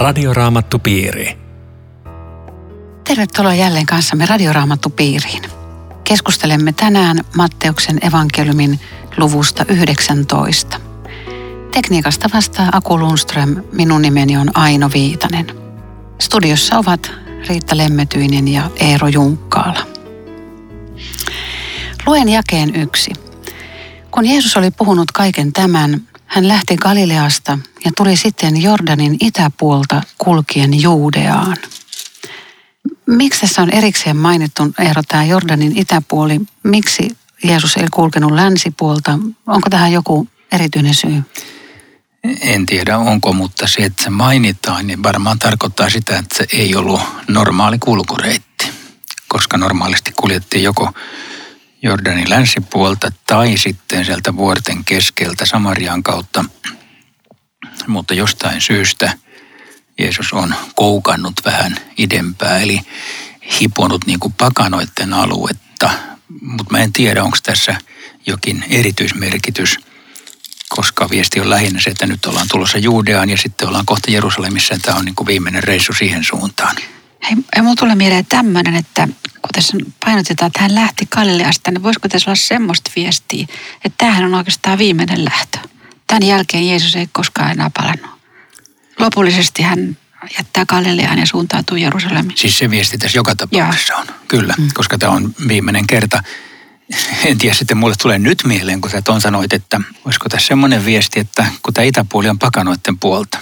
Radioraamattupiiri. Tervetuloa jälleen kanssamme Radioraamattupiiriin. Keskustelemme tänään Matteuksen evankeliumin luvusta 19. Tekniikasta vastaa Aku Lundström, minun nimeni on Aino Viitanen. Studiossa ovat Riitta Lemmetyinen ja Eero Junkkaala. Luen jakeen yksi. Kun Jeesus oli puhunut kaiken tämän, hän lähti Galileasta ja tuli sitten Jordanin itäpuolta kulkien Juudeaan. Miksi tässä on erikseen mainittu Eero tämä Jordanin itäpuoli? Miksi Jeesus ei kulkenut länsipuolta? Onko tähän joku erityinen syy? En tiedä onko, mutta se, että se mainitaan, niin varmaan tarkoittaa sitä, että se ei ollut normaali kulkureitti. Koska normaalisti kuljettiin joko Jordanin länsipuolta tai sitten sieltä vuorten keskeltä Samarian kautta. Mutta jostain syystä Jeesus on koukannut vähän idempää, eli hiponut niin kuin pakanoiden aluetta. Mutta mä en tiedä, onko tässä jokin erityismerkitys, koska viesti on lähinnä se, että nyt ollaan tulossa Juudeaan ja sitten ollaan kohta Jerusalemissa. Tämä on niin kuin viimeinen reissu siihen suuntaan. Hei, mulla tulee mieleen tämmöinen, että kun tässä painotetaan, että hän lähti Galileasta, niin voisiko tässä olla semmoista viestiä, että tämähän on oikeastaan viimeinen lähtö. Tämän jälkeen Jeesus ei koskaan enää palannut. Lopullisesti hän jättää Galileaan ja suuntautuu Jerusalemiin. Siis se viesti tässä joka tapauksessa on, kyllä, mm. koska tämä on viimeinen kerta. En tiedä, sitten mulle tulee nyt mieleen, kun sä ton sanoit, että olisiko tässä semmoinen viesti, että kun tämä itäpuoli on pakanoiden puolta,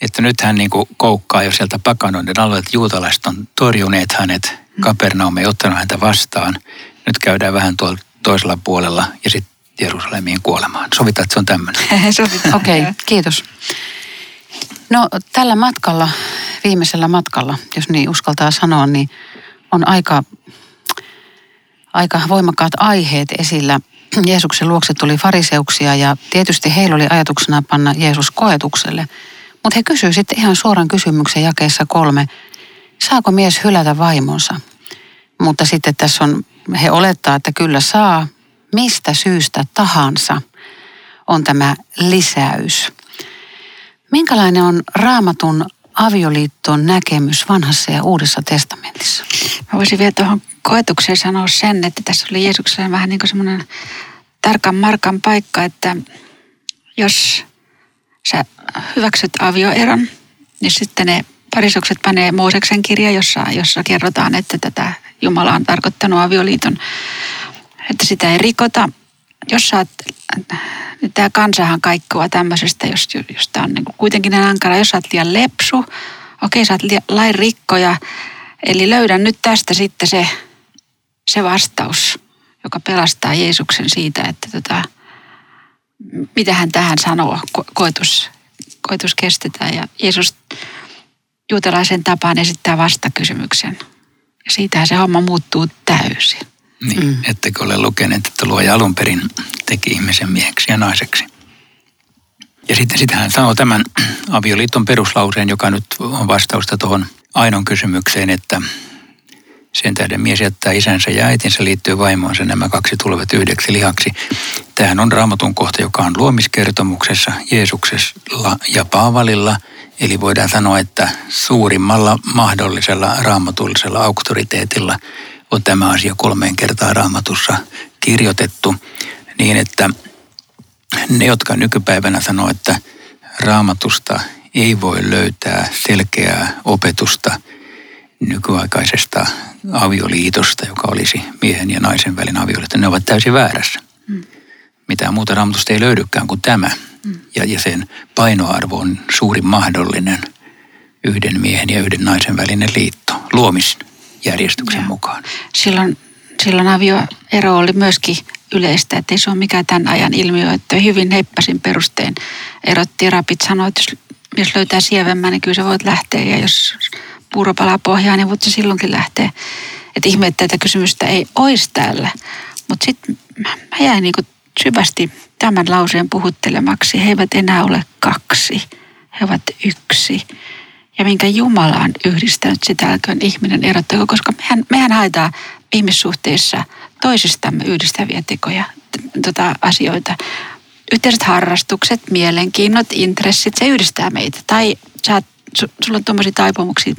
että nyt hän niin koukkaa jo sieltä pakanoiden alueelta, juutalaiset on torjuneet hänet, mm. Kapernaum ei ottanut häntä vastaan. Nyt käydään vähän tuolla toisella puolella ja sitten Jerusalemiin kuolemaan. Sovitaan, että se on tämmöinen. Okei, okay, kiitos. No tällä matkalla, viimeisellä matkalla, jos niin uskaltaa sanoa, niin on aika, aika voimakkaat aiheet esillä. Jeesuksen luokse tuli fariseuksia ja tietysti heillä oli ajatuksena panna Jeesus koetukselle – mutta he kysyivät sitten ihan suoran kysymyksen jakeessa kolme, saako mies hylätä vaimonsa? Mutta sitten tässä on, he olettaa, että kyllä saa, mistä syystä tahansa on tämä lisäys. Minkälainen on raamatun avioliitton näkemys vanhassa ja uudessa testamentissa? Mä voisin vielä tuohon koetukseen sanoa sen, että tässä oli Jeesuksella vähän niin kuin semmoinen tarkan markan paikka, että jos sä hyväksyt avioeron, niin sitten ne parisukset panee Mooseksen kirja, jossa, jossa kerrotaan, että tätä Jumala on tarkoittanut avioliiton, että sitä ei rikota. Jos sä oot, niin tämä kansahan kaikkoa tämmöisestä, jos, jos tämä on niin kuitenkin ankara, jos sä oot liian lepsu, okei sä oot liian, lain rikkoja, eli löydän nyt tästä sitten se, se vastaus, joka pelastaa Jeesuksen siitä, että tota, mitä hän tähän sanoo, ko- koetus, koetus kestetään. Ja Jeesus juutalaisen tapaan esittää vastakysymyksen. Ja siitähän se homma muuttuu täysin. Niin, mm. ettekö ole lukeneet, että luoja alun perin teki ihmisen mieheksi ja naiseksi. Ja sitten sitä hän sanoo tämän avioliiton peruslauseen, joka nyt on vastausta tuohon Ainon kysymykseen, että sen tähden mies jättää isänsä ja äitinsä liittyy vaimoonsa, nämä kaksi tulevat yhdeksi lihaksi. Tähän on raamatun kohta, joka on luomiskertomuksessa Jeesuksella ja Paavalilla. Eli voidaan sanoa, että suurimmalla mahdollisella raamatullisella auktoriteetilla on tämä asia kolmeen kertaa raamatussa kirjoitettu. Niin, että ne, jotka nykypäivänä sanoo, että raamatusta ei voi löytää selkeää opetusta nykyaikaisesta avioliitosta, joka olisi miehen ja naisen välin avioliitto, ne ovat täysin väärässä. Mm. Mitään muuta raamatusta ei löydykään kuin tämä. Mm. Ja, ja sen painoarvo on suurin mahdollinen yhden miehen ja yhden naisen välinen liitto luomisjärjestyksen ja. mukaan. Silloin, silloin avioero oli myöskin yleistä, että ei se ole mikään tämän ajan ilmiö, että hyvin heippasin perustein erotti Rapit sanoi, että jos, jos löytää sievemmän, niin kyllä sä voit lähteä ja jos puuro palaa pohjaan, niin voit se silloinkin lähteä. Että ihme, että tätä kysymystä ei olisi täällä. Mutta sitten mä jäin niin syvästi tämän lauseen puhuttelemaksi. He eivät enää ole kaksi, he ovat yksi. Ja minkä Jumala on yhdistänyt, sitä älköön ihminen erottako, koska mehän, mehän haetaan ihmissuhteissa toisistamme yhdistäviä tekoja, tota, asioita. Yhteiset harrastukset, mielenkiinnot, intressit, se yhdistää meitä. Tai sä sulla on tuommoisia taipumuksia,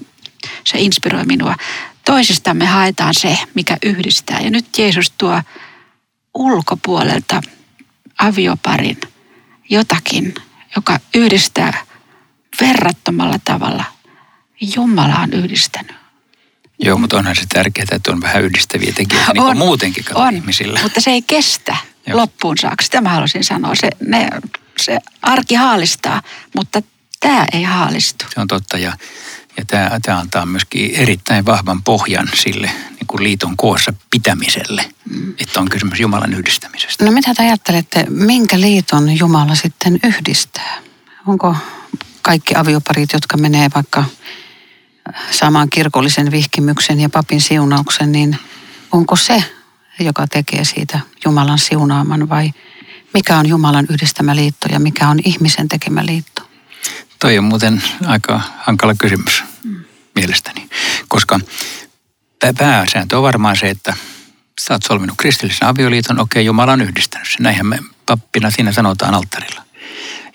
se inspiroi minua. Toisistamme haetaan se, mikä yhdistää. Ja nyt Jeesus tuo ulkopuolelta avioparin jotakin, joka yhdistää verrattomalla tavalla. Jumala on yhdistänyt. Joo, mutta onhan se tärkeää, että on vähän yhdistäviä tekijöitä niin on, muutenkin on, ihmisillä. mutta se ei kestä Joo. loppuun saakka. Sitä mä haluaisin sanoa. Se, ne, se arki haalistaa, mutta tämä ei haalistu. Se on totta ja, ja tämä, tämä antaa myöskin erittäin vahvan pohjan sille niin kuin liiton koossa pitämiselle, mm. että on kysymys Jumalan yhdistämisestä. No mitä te ajattelette, minkä liiton Jumala sitten yhdistää? Onko kaikki avioparit, jotka menee vaikka samaan kirkollisen vihkimyksen ja papin siunauksen, niin onko se, joka tekee siitä Jumalan siunaaman vai mikä on Jumalan yhdistämä liitto ja mikä on ihmisen tekemä liitto? Toi on muuten aika hankala kysymys. Mielestäni, koska pääsääntö on varmaan se, että sä oot solminut kristillisen avioliiton, okei, Jumala on yhdistänyt sen. Näinhän me pappina siinä sanotaan alttarilla.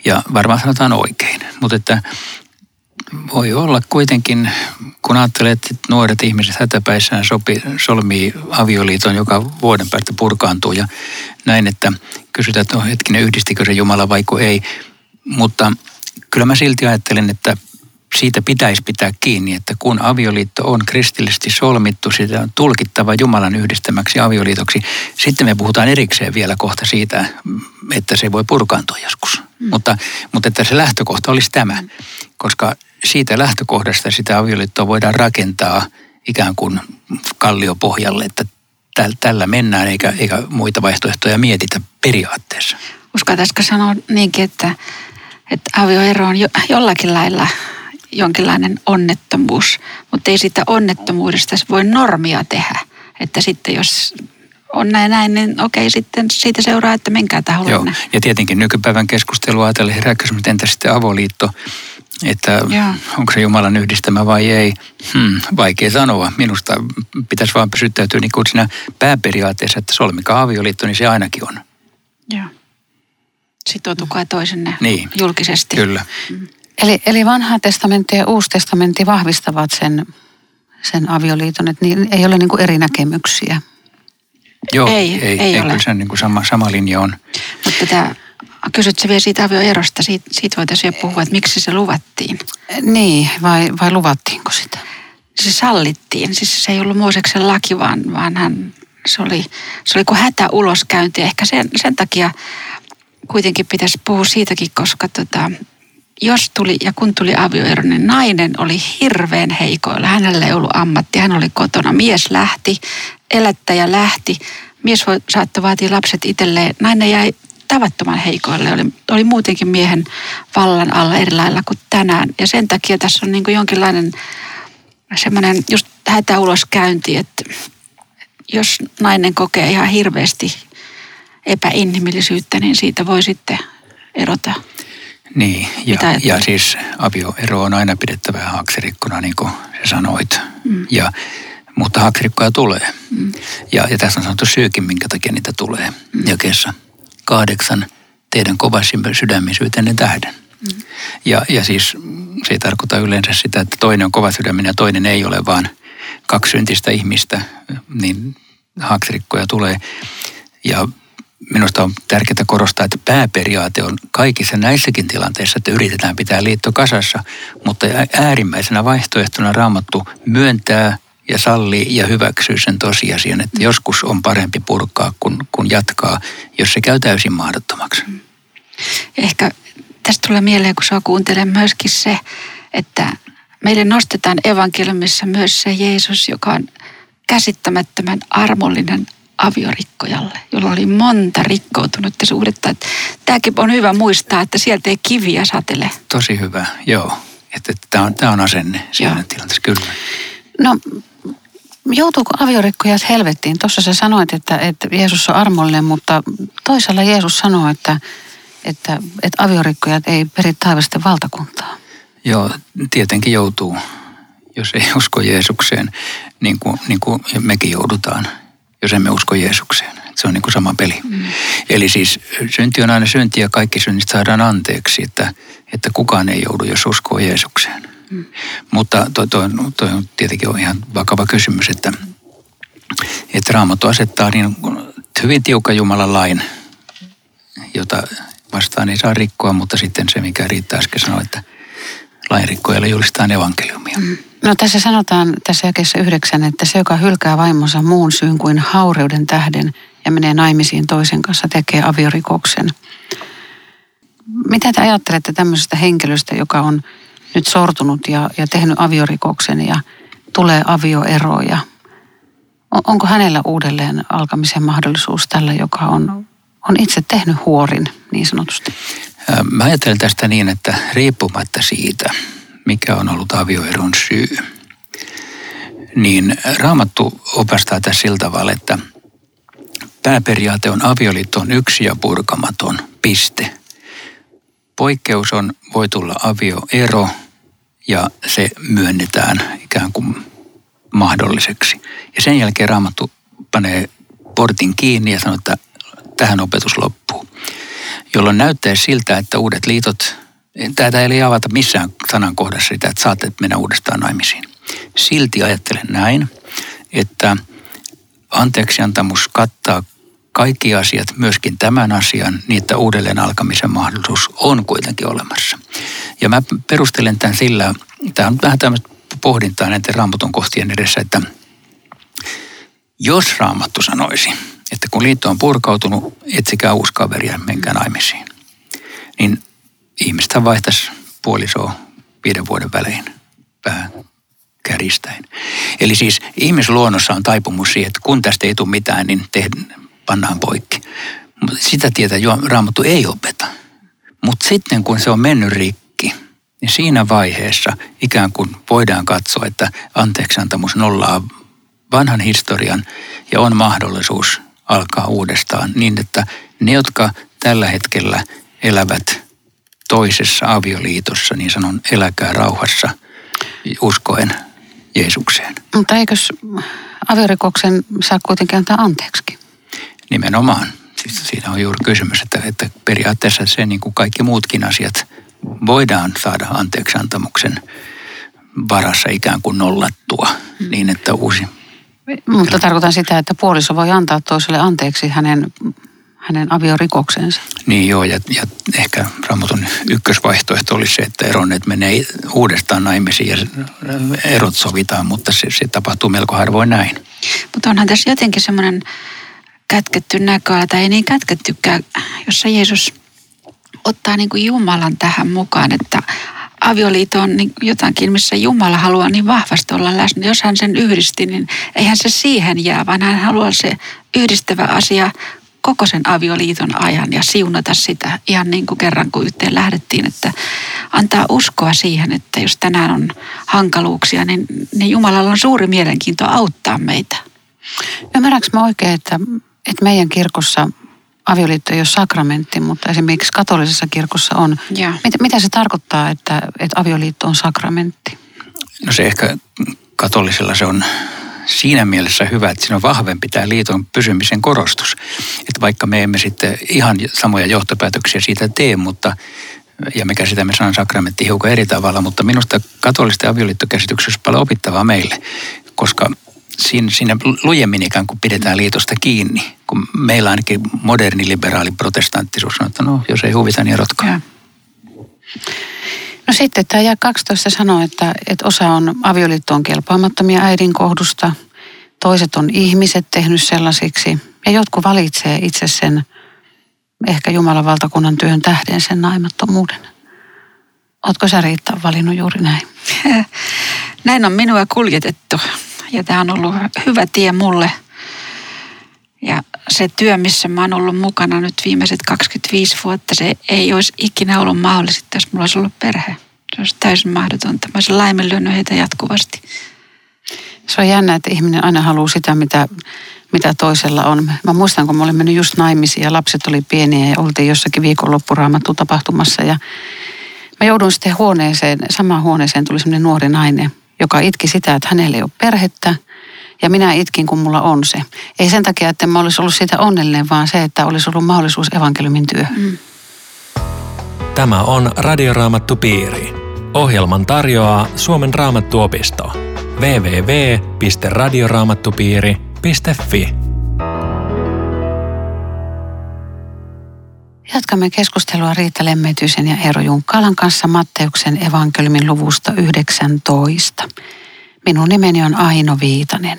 Ja varmaan sanotaan oikein. Mutta että voi olla kuitenkin, kun ajattelee, että nuoret ihmiset hätäpäissään sopi, solmii avioliiton, joka vuoden päästä purkaantuu ja näin, että kysytään, että no hetkinen, yhdistikö se Jumala vaiko ei. Mutta kyllä mä silti ajattelen, että siitä pitäisi pitää kiinni, että kun avioliitto on kristillisesti solmittu, sitä on tulkittava Jumalan yhdistämäksi avioliitoksi. Sitten me puhutaan erikseen vielä kohta siitä, että se voi purkaantua joskus. Mm. Mutta, mutta että se lähtökohta olisi tämä, koska siitä lähtökohdasta sitä avioliittoa voidaan rakentaa ikään kuin kalliopohjalle, että tällä mennään eikä, eikä muita vaihtoehtoja mietitä periaatteessa. Uskaltaisiko sanoa niinkin, että, että avioero on jo, jollakin lailla jonkinlainen onnettomuus, mutta ei siitä onnettomuudesta voi normia tehdä. Että sitten jos on näin näin, niin okei, sitten siitä seuraa, että menkää taholle. Joo, ja tietenkin nykypäivän keskustelua ajatellen herääkö että entä sitten avoliitto, että Joo. onko se Jumalan yhdistämä vai ei. Hmm, vaikea sanoa. Minusta pitäisi vaan pysyttäytyä niin kuin siinä pääperiaatteessa, että solmikaa avioliitto, niin se ainakin on. Joo. Sitoutukaa toisenne niin, julkisesti. Kyllä. Mm. Eli, eli vanha testamentti ja uusi testamentti vahvistavat sen, sen avioliiton, että niin ei ole niin kuin eri näkemyksiä. Joo, ei, ei, ei, ei ole. Kyllä se niin kuin sama, sama linja on. Mutta tämä, kysyt se vielä siitä avioerosta, siitä, siitä voitaisiin puhua, että miksi se luvattiin. Niin, vai, vai luvattiinko sitä? Se sallittiin, siis se ei ollut Mooseksen laki, vaan, vaan hän, se oli, se oli kuin hätäuloskäynti. Ehkä sen, sen takia kuitenkin pitäisi puhua siitäkin, koska tota, jos tuli ja kun tuli avioero, niin nainen oli hirveän heikoilla. Hänellä ei ollut ammatti, hän oli kotona. Mies lähti, elättäjä lähti. Mies saattoi vaatia lapset itselleen. Nainen jäi tavattoman heikoille. Oli, oli muutenkin miehen vallan alla eri lailla kuin tänään. Ja sen takia tässä on niin kuin jonkinlainen semmoinen just hätäuloskäynti, että jos nainen kokee ihan hirveästi epäinhimillisyyttä, niin siitä voi sitten erota niin, ja, ja siis avioero on aina pidettävä haksirikkona, niin kuin sä sanoit. Mm. Ja, mutta haksirikkoja tulee. Mm. Ja, ja tässä on sanottu syykin, minkä takia niitä tulee. Mm. Jakeessa kahdeksan teidän kovasti sydämisyytenne tähden. Mm. Ja, ja siis se ei tarkoita yleensä sitä, että toinen on kova sydäminen ja toinen ei ole, vaan kaksi syntistä ihmistä, niin haksirikkoja tulee. Ja minusta on tärkeää korostaa, että pääperiaate on kaikissa näissäkin tilanteissa, että yritetään pitää liitto kasassa, mutta äärimmäisenä vaihtoehtona raamattu myöntää ja sallii ja hyväksyy sen tosiasian, että mm. joskus on parempi purkaa kuin, kuin jatkaa, jos se käy täysin mahdottomaksi. Mm. Ehkä tästä tulee mieleen, kun saa kuuntelen myöskin se, että meille nostetaan evankeliumissa myös se Jeesus, joka on käsittämättömän armollinen aviorikkojalle, jolla oli monta rikkoutunutta suhdetta. Että tämäkin on hyvä muistaa, että sieltä ei kiviä satele. Tosi hyvä, joo. Että, että tämä, on, tämä on asenne siinä tilanteessa, kyllä. No, joutuuko aviorikkojat helvettiin? Tuossa sä sanoit, että, että Jeesus on armollinen, mutta toisella Jeesus sanoo, että, että, että aviorikkojat ei peri taivasten valtakuntaa. Joo, tietenkin joutuu, jos ei usko Jeesukseen, niin kuin, niin kuin mekin joudutaan – jos emme usko Jeesukseen. Se on niin kuin sama peli. Mm. Eli siis synti on aina synti ja kaikki synnit saadaan anteeksi, että, että kukaan ei joudu, jos uskoo Jeesukseen. Mm. Mutta toi, toi, toi on tietenkin on ihan vakava kysymys, että, että Raamattu asettaa niin hyvin tiukka Jumalan lain, jota vastaan ei saa rikkoa, mutta sitten se, mikä riittää äsken sanoi, että lainrikkojalle julistaa evankeliumia. Mm. No tässä sanotaan tässä jakeessa yhdeksän, että se, joka hylkää vaimonsa muun syyn kuin haureuden tähden ja menee naimisiin toisen kanssa, tekee aviorikoksen. Mitä te ajattelette tämmöisestä henkilöstä, joka on nyt sortunut ja, ja tehnyt aviorikoksen ja tulee avioero ja onko hänellä uudelleen alkamisen mahdollisuus tällä, joka on, on itse tehnyt huorin niin sanotusti? Mä ajattelen tästä niin, että riippumatta siitä, mikä on ollut avioeron syy, niin Raamattu opastaa tässä sillä tavalla, että pääperiaate on avioliitto on yksi ja purkamaton, piste. Poikkeus on, voi tulla avioero ja se myönnetään ikään kuin mahdolliseksi. Ja sen jälkeen Raamattu panee portin kiinni ja sanoo, että tähän opetus loppuu. Jolloin näyttää siltä, että uudet liitot, tätä ei avata missään sanan kohdassa sitä, että saatte mennä uudestaan naimisiin. Silti ajattelen näin, että anteeksiantamus kattaa kaikki asiat, myöskin tämän asian, niin että uudelleen alkamisen mahdollisuus on kuitenkin olemassa. Ja mä perustelen tämän sillä, tämä on vähän tämmöistä pohdintaa näiden raamatun kohtien edessä, että jos raamattu sanoisi, että kun liitto on purkautunut, etsikää uusi kaveri ja menkää naimisiin, niin ihmistä vaihtaisi puolisoa viiden vuoden välein vähän käristäen. Eli siis ihmisluonnossa on taipumus siihen, että kun tästä ei tule mitään, niin tehdään, pannaan poikki. Mutta sitä tietä Raamattu ei opeta. Mutta sitten kun se on mennyt rikki, niin siinä vaiheessa ikään kuin voidaan katsoa, että anteeksiantamus nollaa vanhan historian ja on mahdollisuus alkaa uudestaan niin, että ne, jotka tällä hetkellä elävät toisessa avioliitossa, niin sanon eläkää rauhassa uskoen Jeesukseen. Mutta eikös aviorikoksen saa kuitenkin antaa anteeksi? Nimenomaan. Siis siinä on juuri kysymys, että, että periaatteessa se niin kuin kaikki muutkin asiat voidaan saada anteeksiantamuksen varassa ikään kuin nollattua mm. niin, että uusi... Mutta tarkoitan sitä, että puoliso voi antaa toiselle anteeksi hänen, hänen aviorikoksensa. Niin joo, ja, ja ehkä Ramotun ykkösvaihtoehto olisi se, että eronneet menee uudestaan naimisiin ja erot sovitaan, mutta se, se tapahtuu melko harvoin näin. Mutta onhan tässä jotenkin semmoinen kätketty näköala, tai ei niin kätkettykään, jossa Jeesus ottaa niin kuin Jumalan tähän mukaan, että avioliitto on niin jotakin, missä Jumala haluaa niin vahvasti olla läsnä. Jos hän sen yhdisti, niin eihän se siihen jää, vaan hän haluaa se yhdistävä asia koko sen avioliiton ajan ja siunata sitä ihan niin kuin kerran kun yhteen lähdettiin, että antaa uskoa siihen, että jos tänään on hankaluuksia, niin, niin Jumalalla on suuri mielenkiinto auttaa meitä. Ymmärränkö mä oikein, että, että meidän kirkossa avioliitto ei ole sakramentti, mutta esimerkiksi katolisessa kirkossa on. Mitä, mitä se tarkoittaa, että, että avioliitto on sakramentti? No se ehkä katolisella se on siinä mielessä hyvä, että siinä on vahvempi tämä liiton pysymisen korostus. Että vaikka me emme sitten ihan samoja johtopäätöksiä siitä tee, mutta ja me käsitämme sanan sakramentti hiukan eri tavalla, mutta minusta katolisten avioliittokäsityksessä on paljon opittavaa meille, koska siinä, siinä lujemmin ikään kuin pidetään liitosta kiinni, kun meillä ainakin moderni liberaali protestanttisuus on, että no, jos ei huvita, niin erotkaa. No sitten tämä jää 12 sanoo, että, että osa on avioliittoon kelpaamattomia äidin kohdusta, toiset on ihmiset tehnyt sellaisiksi ja jotkut valitsee itse sen ehkä Jumalan valtakunnan työn tähden sen naimattomuuden. Oletko sä Riitta valinnut juuri näin? Näin on minua kuljetettu ja tämä on ollut hyvä tie mulle. Ja se työ, missä mä oon ollut mukana nyt viimeiset 25 vuotta, se ei olisi ikinä ollut mahdollista, jos mulla olisi ollut perhe. Se olisi täysin mahdotonta. Mä olisin laiminlyönyt heitä jatkuvasti. Se on jännä, että ihminen aina haluaa sitä, mitä, mitä toisella on. Mä muistan, kun mä olin mennyt just naimisiin ja lapset oli pieniä ja oltiin jossakin viikonloppuraamattu tapahtumassa. Ja mä joudun sitten huoneeseen, samaan huoneeseen tuli semmoinen nuori nainen, joka itki sitä, että hänellä ei ole perhettä. Ja minä itkin, kun mulla on se. Ei sen takia, että mä olisi ollut siitä onnellinen, vaan se, että olisi ollut mahdollisuus evankeliumin työhön. Mm. Tämä on Radioraamattu Piiri. Ohjelman tarjoaa Suomen raamattuopisto. www.radioraamattupiiri.fi Jatkamme keskustelua Riitta Lemmetyisen ja Eero Junkkalan kanssa Matteuksen evankeliumin luvusta 19. Minun nimeni on Aino Viitanen.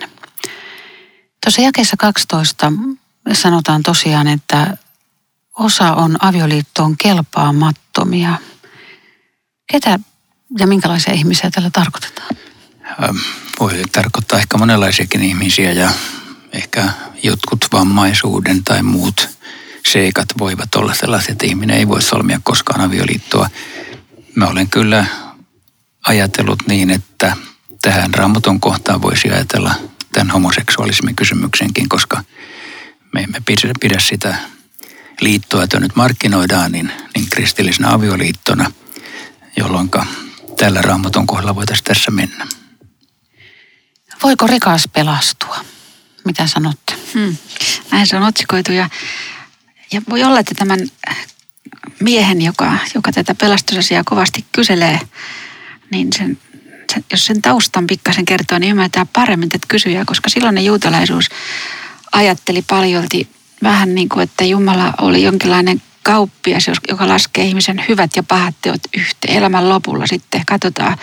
Tuossa jakeessa 12 sanotaan tosiaan, että osa on avioliittoon kelpaamattomia. Ketä ja minkälaisia ihmisiä tällä tarkoitetaan? Ähm, voi tarkoittaa ehkä monenlaisiakin ihmisiä ja ehkä jotkut vammaisuuden tai muut seikat voivat olla sellaiset, että ihminen ei voi solmia koskaan avioliittoa. Mä olen kyllä ajatellut niin, että tähän raamatun kohtaan voisi ajatella tämän homoseksuaalismin kysymyksenkin, koska me emme pidä sitä liittoa, jota nyt markkinoidaan, niin, niin kristillisenä avioliittona, jolloin tällä raamatun kohdalla voitaisiin tässä mennä. Voiko rikas pelastua? Mitä sanotte? Hmm. Näin se on otsikoitu ja, ja voi olla, että tämän miehen, joka, joka tätä pelastusasiaa kovasti kyselee, niin sen, sen, jos sen taustan pikkasen kertoo, niin ymmärtää paremmin tätä kysyjää, koska silloin juutalaisuus ajatteli paljolti vähän niin kuin, että Jumala oli jonkinlainen kauppias, joka laskee ihmisen hyvät ja pahat teot yhteen. Elämän lopulla sitten katsotaan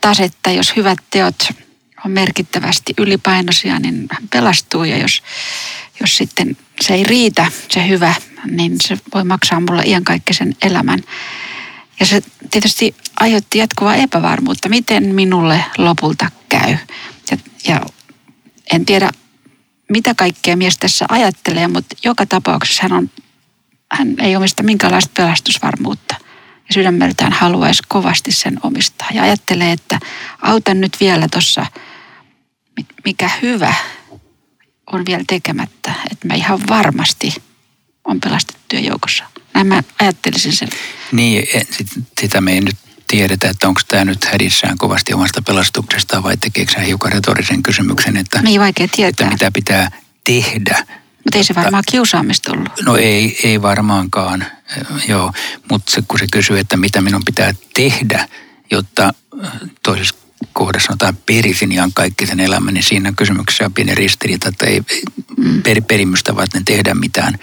tasetta, jos hyvät teot on merkittävästi ylipainoisia, niin hän pelastuu ja jos, jos sitten se ei riitä, se hyvä, niin se voi maksaa mulle iankaikkisen elämän. Ja se tietysti aiheutti jatkuvaa epävarmuutta, miten minulle lopulta käy. Ja, ja en tiedä, mitä kaikkea mies tässä ajattelee, mutta joka tapauksessa hän, on, hän ei omista minkäänlaista pelastusvarmuutta. Ja sydämeltään haluaisi kovasti sen omistaa. Ja ajattelee, että autan nyt vielä tuossa, mikä hyvä on vielä tekemättä. Että mä ihan varmasti on pelastettuja joukossa. Näin mä ajattelisin sen. Niin, sitä me ei nyt tiedetä, että onko tämä nyt hädissään kovasti omasta pelastuksesta vai tekeekö hän hiukan retorisen kysymyksen, että, niin vaikea tietää. että mitä pitää tehdä. Mutta ei se varmaan kiusaamista ollut. No ei, ei varmaankaan, joo. Mutta se, kun se kysyy, että mitä minun pitää tehdä, jotta toisessa kohdassa sanotaan perisin ihan kaikki sen elämän, niin siinä kysymyksessä on pieni ristiriita, että ei per, perimystä varten tehdä mitään.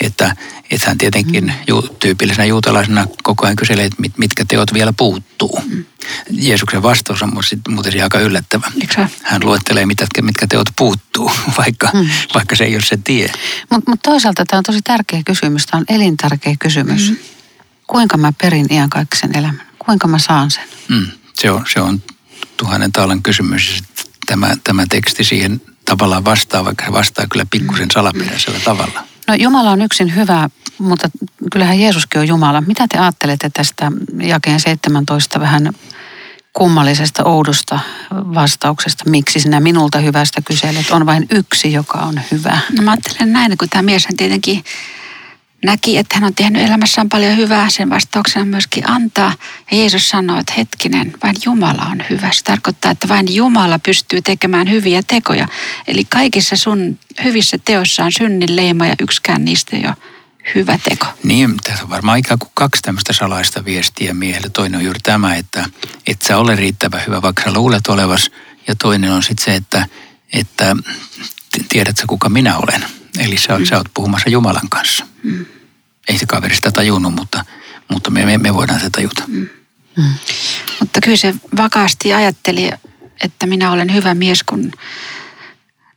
Että, että hän tietenkin mm. ju, tyypillisenä juutalaisena koko ajan kyselee, että mit, mitkä teot vielä puuttuu. Mm. Jeesuksen vastaus on muuten aika yllättävä. Hän luettelee, mitkä, mitkä teot puuttuu, vaikka, mm. vaikka se ei ole se tie. Mutta mut toisaalta tämä on tosi tärkeä kysymys, tämä on elintärkeä kysymys. Mm. Kuinka mä perin iankaikkisen elämän? Kuinka mä saan sen? Mm. Se, on, se on tuhannen taalan kysymys. Tämä, tämä teksti siihen tavallaan vastaa, vaikka se vastaa kyllä pikkusen salaperäisellä tavalla. No Jumala on yksin hyvä, mutta kyllähän Jeesuskin on Jumala. Mitä te ajattelette tästä jakeen 17 vähän kummallisesta, oudosta vastauksesta? Miksi sinä minulta hyvästä kyselet? On vain yksi, joka on hyvä. No mä ajattelen näin, kun tämä mies tietenkin näki, että hän on tehnyt elämässään paljon hyvää, sen vastauksena myöskin antaa. Ja Jeesus sanoi, että hetkinen, vain Jumala on hyvä. Se tarkoittaa, että vain Jumala pystyy tekemään hyviä tekoja. Eli kaikissa sun hyvissä teoissa on synnin leima ja yksikään niistä ole hyvä teko. Niin, tässä on varmaan ikään kuin kaksi tämmöistä salaista viestiä miehelle. Toinen on juuri tämä, että et sä ole riittävän hyvä, vaikka sä luulet olevas. Ja toinen on sitten se, että, että tiedätkö kuka minä olen. Eli sä, mm. sä oot puhumassa Jumalan kanssa. Mm. Ei se kaveri sitä tajunnut, mutta, mutta me, me, me voidaan se tajuta. Mm. Mm. Mutta kyllä se vakaasti ajatteli, että minä olen hyvä mies, kun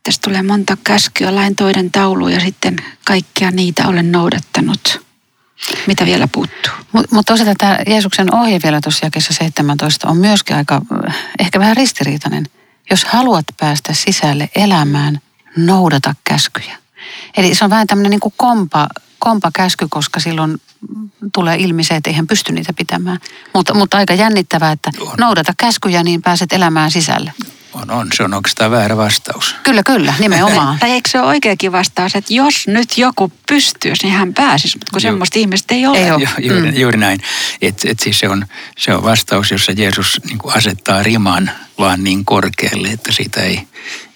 tästä tulee monta käskyä, lain toinen taulu ja sitten kaikkia niitä olen noudattanut. Mitä vielä puuttuu? Mutta mut tosiaan tämä Jeesuksen ohje vielä tuossa jakessa 17 on myöskin aika, ehkä vähän ristiriitainen. Jos haluat päästä sisälle elämään, noudata käskyjä. Eli se on vähän tämmöinen niin kuin kompa, kompa käsky, koska silloin tulee ilmi se, että eihän pysty niitä pitämään. Mutta, mutta aika jännittävää, että on. noudata käskyjä, niin pääset elämään sisälle. On, on. Se on oikeastaan väärä vastaus. Kyllä, kyllä, nimenomaan. tai eikö se ole oikeakin vastaus, että jos nyt joku pystyisi, niin hän pääsisi, mutta kun semmoista ihmistä ei ole. Ei ole. Ju, juuri, mm. juuri näin. Et, et siis se, on, se on vastaus, jossa Jeesus niin asettaa riman vaan niin korkealle, että siitä ei,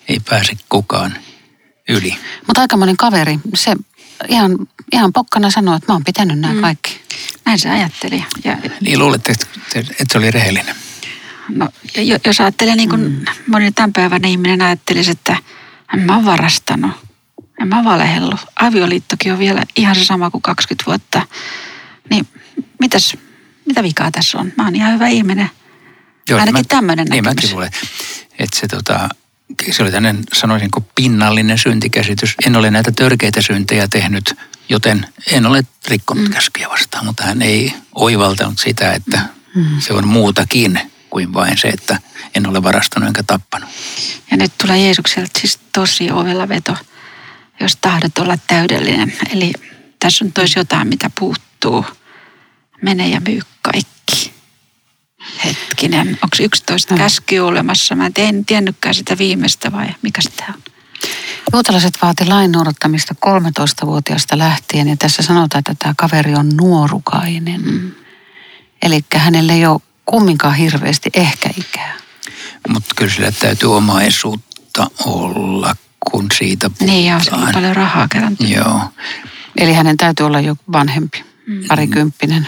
ei pääse kukaan yli. Mutta aika monen kaveri, se ihan, ihan pokkana sanoo, että mä oon pitänyt nämä mm. kaikki. näin se ajatteli. Ja, Niin luulette, että, että se oli rehellinen. no, jo- jos ajattelee niin kuin mm. moni tämän päivän ihminen ajattelisi, että en mä oon varastanut, en mä valehellut. Avioliittokin on vielä ihan se sama kuin 20 vuotta. Niin mitäs, mitä vikaa tässä on? Mä oon ihan hyvä ihminen. Ainakin mä- tämmöinen Niin näkemys. mäkin luulen, että se, tota, se oli tämmöinen, sanoisinko, pinnallinen syntikäsitys. En ole näitä törkeitä syntejä tehnyt, joten en ole rikkonut mm. käskyjä vastaan. Mutta hän ei oivaltanut sitä, että mm. se on muutakin kuin vain se, että en ole varastanut enkä tappanut. Ja nyt tulee Jeesukselta siis tosi ovella veto, jos tahdot olla täydellinen. Eli tässä on tois jotain, mitä puuttuu. Mene ja myy kaikki. Hetkinen, onko 11 No. käskyä olemassa? Mä en en tiennytkään sitä viimeistä vai mikä sitä on? Juutalaiset vaati lain noudattamista 13-vuotiaasta lähtien ja tässä sanotaan, että tämä kaveri on nuorukainen. Mm. Eli hänelle ei ole kumminkaan hirveästi ehkä ikää. Mutta kyllä sillä täytyy omaisuutta olla, kun siitä puhutaan. Niin, ja se on paljon rahaa kerran. Joo, Eli hänen täytyy olla jo vanhempi, parikymppinen.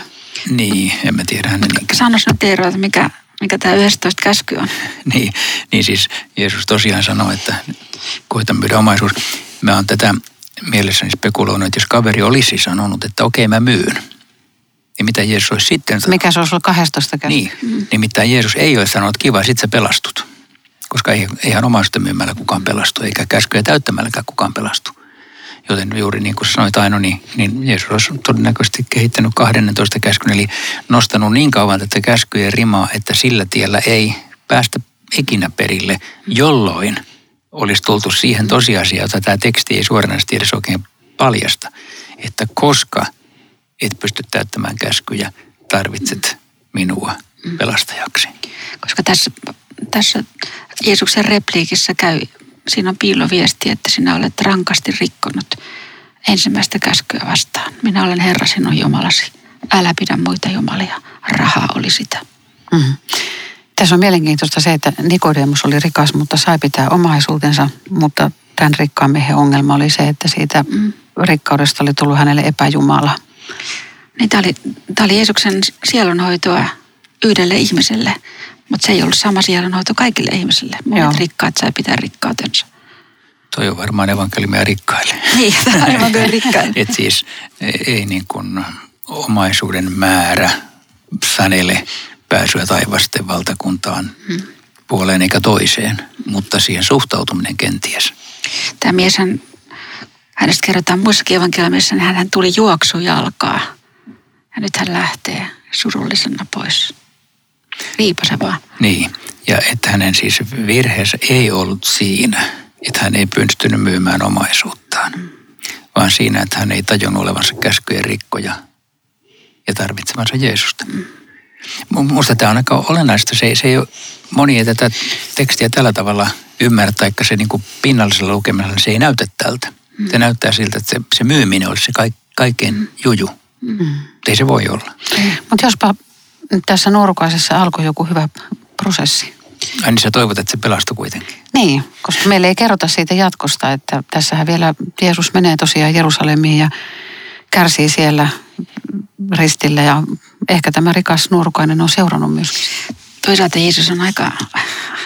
Niin, en mä tiedä hänen Sanois nyt Eero, että mikä, mikä tämä 11 käsky on. Niin, niin siis Jeesus tosiaan sanoi, että koita myydä omaisuus. Mä oon tätä mielessäni spekuloinut, että jos kaveri olisi sanonut, että okei mä myyn, niin mitä Jeesus olisi sitten sanonut? Mikä se olisi ollut 12 käsky? Niin, nimittäin Jeesus ei ole sanonut, että kiva, sit sä pelastut. Koska ei, eihän omaisuutta myymällä kukaan pelastu, eikä käskyjä täyttämälläkään kukaan pelastu. Joten juuri niin kuin sanoit Aino, niin, niin Jeesus olisi todennäköisesti kehittänyt 12 käskyn, eli nostanut niin kauan tätä käskyjen rimaa, että sillä tiellä ei päästä ikinä perille, jolloin olisi tultu siihen tosiasiaan, jota tämä teksti ei suoranaisesti edes oikein paljasta, että koska et pysty täyttämään käskyjä, tarvitset minua pelastajaksi. Koska tässä, tässä Jeesuksen repliikissä käy, siinä on piiloviesti, että sinä olet rankasti rikkonut ensimmäistä käskyä vastaan. Minä olen Herra sinun Jumalasi. Älä pidä muita jumalia. Raha oli sitä. Mm. Tässä on mielenkiintoista se, että Nikodemus oli rikas, mutta sai pitää omaisuutensa, mutta tämän rikkaan miehen ongelma oli se, että siitä rikkaudesta oli tullut hänelle epäjumala. Niin tämä oli, tämä oli Jeesuksen sielunhoitoa yhdelle ihmiselle, mutta se ei ollut sama sielunhoito kaikille ihmisille. Joo. Monet rikkaat sai pitää rikkautensa. Toi on varmaan evankeliumia rikkaille. Niin, tämä on kuin rikkaille. Et siis ei- ei niin kuin omaisuuden määrä sanele pääsyä taivasten valtakuntaan puoleen eikä toiseen, mutta siihen suhtautuminen kenties. Tämä mies, hän, hänestä kerrotaan muissakin evankeliumissa, niin hän tuli juoksujalkaa. Ja nyt hän lähtee surullisena pois. Viipase vaan. Niin, ja että hänen siis virheensä ei ollut siinä, että hän ei pystynyt myymään omaisuuttaan, vaan siinä, että hän ei tajunnut olevansa käskyjen rikkoja ja tarvitsevansa Jeesusta. Minusta tämä on aika olennaista. Se, se ei ole, moni ei tätä tekstiä tällä tavalla ymmärrä, taikka se niin kuin pinnallisella lukemisella se ei näytä tältä. Se näyttää siltä, että se, se myyminen olisi se kaik, kaikkein juju. Ei se voi olla. Mutta jospa tässä nuorukaisessa alkoi joku hyvä prosessi. Ai niin sä toivot, että se pelastui kuitenkin. Niin, koska meille ei kerrota siitä jatkosta, että tässähän vielä Jeesus menee tosiaan Jerusalemiin ja kärsii siellä ristillä ja ehkä tämä rikas nuorukainen on seurannut myöskin. Toisaalta Jeesus on aika,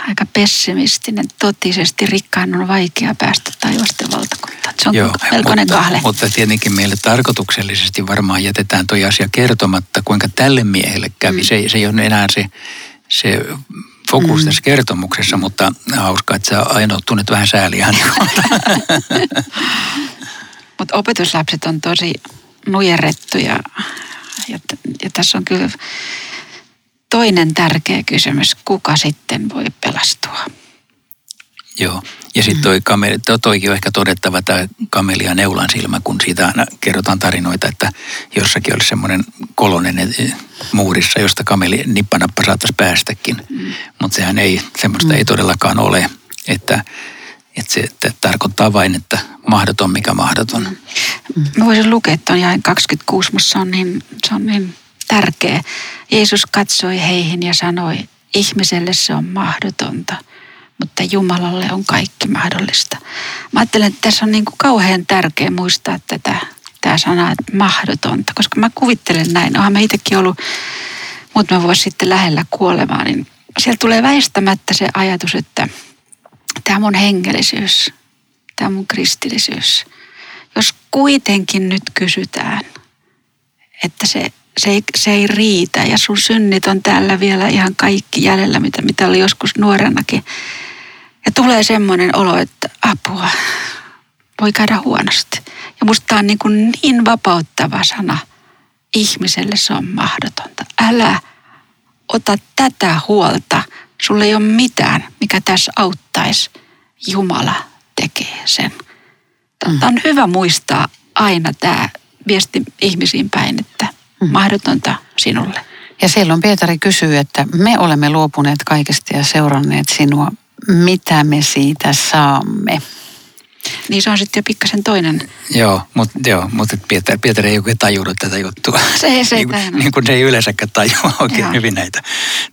aika pessimistinen. Totisesti rikkaan on vaikea päästä taivasten valtakuntaan. Se on Joo, melkoinen mutta, kahle. Mutta tietenkin meille tarkoituksellisesti varmaan jätetään toi asia kertomatta, kuinka tälle miehelle kävi. Mm. Se, se ei ole enää se, se fokus mm. tässä kertomuksessa, mutta hauskaa, että sä ainoa tunnet vähän sääliä Mutta opetuslapset on tosi nujerrettu ja, ja, ja tässä on kyllä toinen tärkeä kysymys, kuka sitten voi pelastua? Joo, ja sitten toi kameli, to, toikin on ehkä todettava tämä kameli ja neulan silmä, kun siitä aina kerrotaan tarinoita, että jossakin olisi semmoinen kolonen eh, muurissa, josta kameli nippanappa saattaisi päästäkin. Mm. Mutta sehän ei, semmoista mm. ei todellakaan ole, että, että se että tarkoittaa vain, että mahdoton mikä mahdoton. Mm. Mä voisin lukea tuon jaen 26, mutta se on, niin, se on niin tärkeä. Jeesus katsoi heihin ja sanoi, ihmiselle se on mahdotonta, mutta Jumalalle on kaikki mahdollista. Mä ajattelen, että tässä on niin kuin kauhean tärkeä muistaa tätä tämä sana, että mahdotonta, koska mä kuvittelen näin. Onhan mä itsekin ollut muutama vuosi sitten lähellä kuolemaa, niin sieltä tulee väistämättä se ajatus, että tämä mun hengellisyys, tämä mun kristillisyys, jos kuitenkin nyt kysytään, että se, se, ei, se ei riitä ja sun synnit on täällä vielä ihan kaikki jäljellä, mitä, mitä oli joskus nuorenakin. Ja tulee semmoinen olo, että apua, voi käydä huonosti. Ja musta tämä on niin, kuin niin vapauttava sana ihmiselle, se on mahdotonta. Älä ota tätä huolta. Sulle ei ole mitään, mikä tässä auttaisi. Jumala tekee sen. Tämä on mm. hyvä muistaa aina tämä viesti ihmisiin päin, että mm. mahdotonta sinulle. Ja silloin Pietari kysyy, että me olemme luopuneet kaikesta ja seuranneet sinua. Mitä me siitä saamme? Niin se on sitten jo pikkasen toinen. Joo, mutta joo, mutta Pietari, Pietari ei oikein tajunnut tätä juttua. Se, se niin, niin kuin se ei yleensäkään tajua oikein joo. hyvin näitä.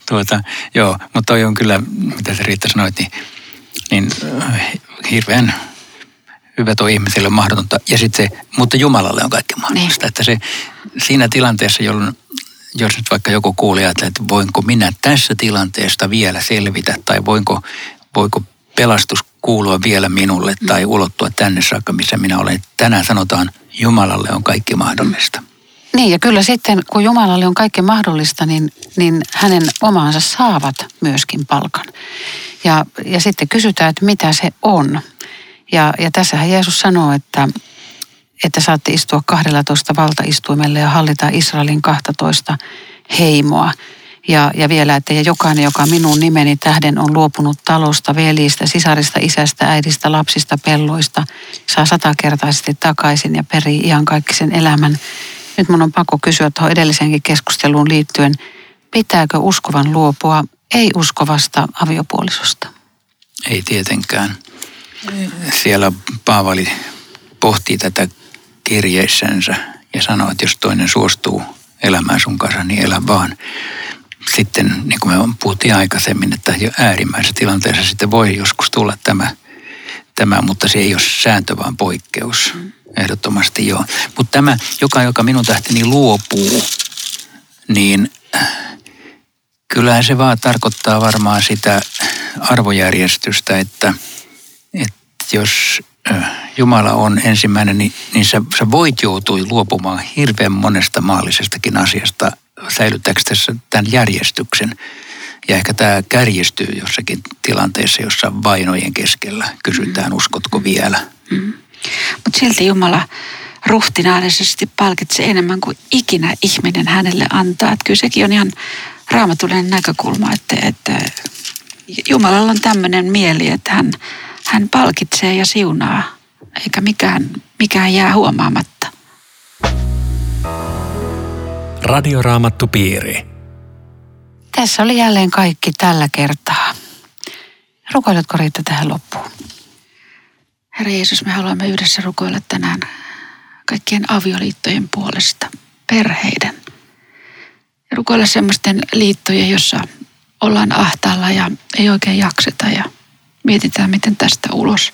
Tuota, joo, mutta toi on kyllä, mitä se Riitta sanoit, niin, niin äh, hirveän hyvä tuo ihmiselle mahdotonta. Ja sitten se, mutta Jumalalle on kaikki mahdollista. Niin. Että se siinä tilanteessa, jolloin jos nyt vaikka joku kuulee, että voinko minä tässä tilanteesta vielä selvitä tai voinko, voiko pelastus kuulua vielä minulle tai ulottua tänne saakka, missä minä olen. Tänään sanotaan, Jumalalle on kaikki mahdollista. Niin ja kyllä sitten, kun Jumalalle on kaikki mahdollista, niin, niin hänen omaansa saavat myöskin palkan. Ja, ja sitten kysytään, että mitä se on. Ja, ja tässähän Jeesus sanoo, että, että saatte istua 12 valtaistuimelle ja hallita Israelin 12 heimoa. Ja, ja vielä, että ja jokainen, joka minun nimeni tähden on luopunut talosta, velistä, sisarista, isästä, äidistä, lapsista, pelloista, saa satakertaisesti takaisin ja perii ihan kaikki sen elämän. Nyt mun on pakko kysyä tuohon edelliseenkin keskusteluun liittyen, pitääkö uskovan luopua ei-uskovasta aviopuolisosta? Ei tietenkään. Siellä Paavali pohtii tätä kirjeissänsä ja sanoo, että jos toinen suostuu elämään sun kanssa, niin elä vaan sitten, niin kuin me puhuttiin aikaisemmin, että jo äärimmäisessä tilanteessa sitten voi joskus tulla tämä, tämä mutta se ei ole sääntö, vaan poikkeus. Ehdottomasti joo. Mutta tämä, joka, joka minun tähteni luopuu, niin kyllähän se vaan tarkoittaa varmaan sitä arvojärjestystä, että, että jos Jumala on ensimmäinen, niin, niin sä, sä voit joutua luopumaan hirveän monesta maallisestakin asiasta säilyttääkö tässä tämän järjestyksen. Ja ehkä tämä kärjistyy jossakin tilanteessa, jossa vainojen keskellä kysytään, uskotko vielä. Mm. Mutta silti Jumala ruhtinaallisesti palkitsee enemmän kuin ikinä ihminen hänelle antaa. Että kyllä sekin on ihan raamatullinen näkökulma, että, että Jumalalla on tämmöinen mieli, että hän, hän palkitsee ja siunaa, eikä mikään, mikään jää huomaamatta. Radioraamattupiiri. Tässä oli jälleen kaikki tällä kertaa. Rukoiletko Riitta tähän loppuun? Herra Jeesus, me haluamme yhdessä rukoilla tänään kaikkien avioliittojen puolesta, perheiden. Ja rukoilla semmoisten liittojen, jossa ollaan ahtaalla ja ei oikein jakseta ja mietitään, miten tästä ulos.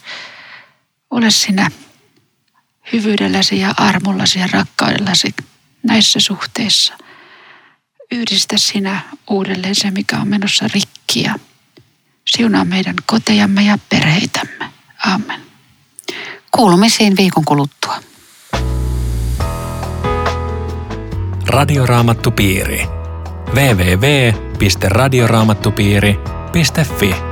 Ole sinä hyvyydelläsi ja armollasi ja rakkaudellasi näissä suhteissa. Yhdistä sinä uudelleen se, mikä on menossa rikki ja siunaa meidän kotejamme ja perheitämme. Amen. Kuulumisiin viikon kuluttua. Radioraamattupiiri. www.radioraamattupiiri.fi